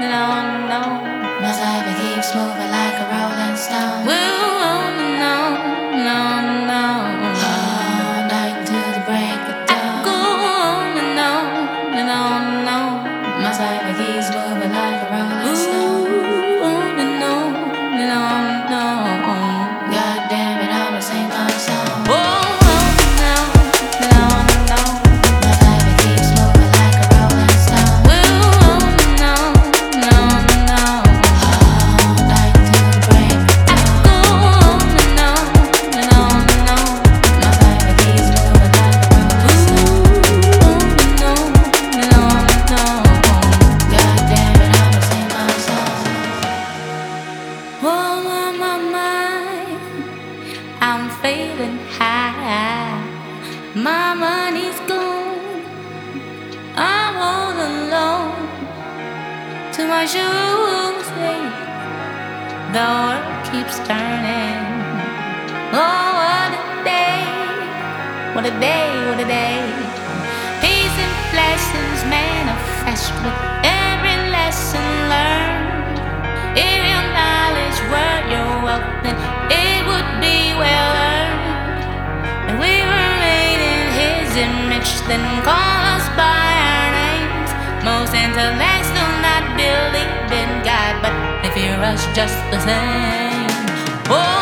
No, no. My life it keeps moving. feeling high. My money's gone. I'm all alone. To my shoes, the world keeps turning. Oh, what a day! What a day! What a day! Peace and blessings manifest with image then call us by our names. Most intellects do not believe in God, but if you rush just the same. Oh.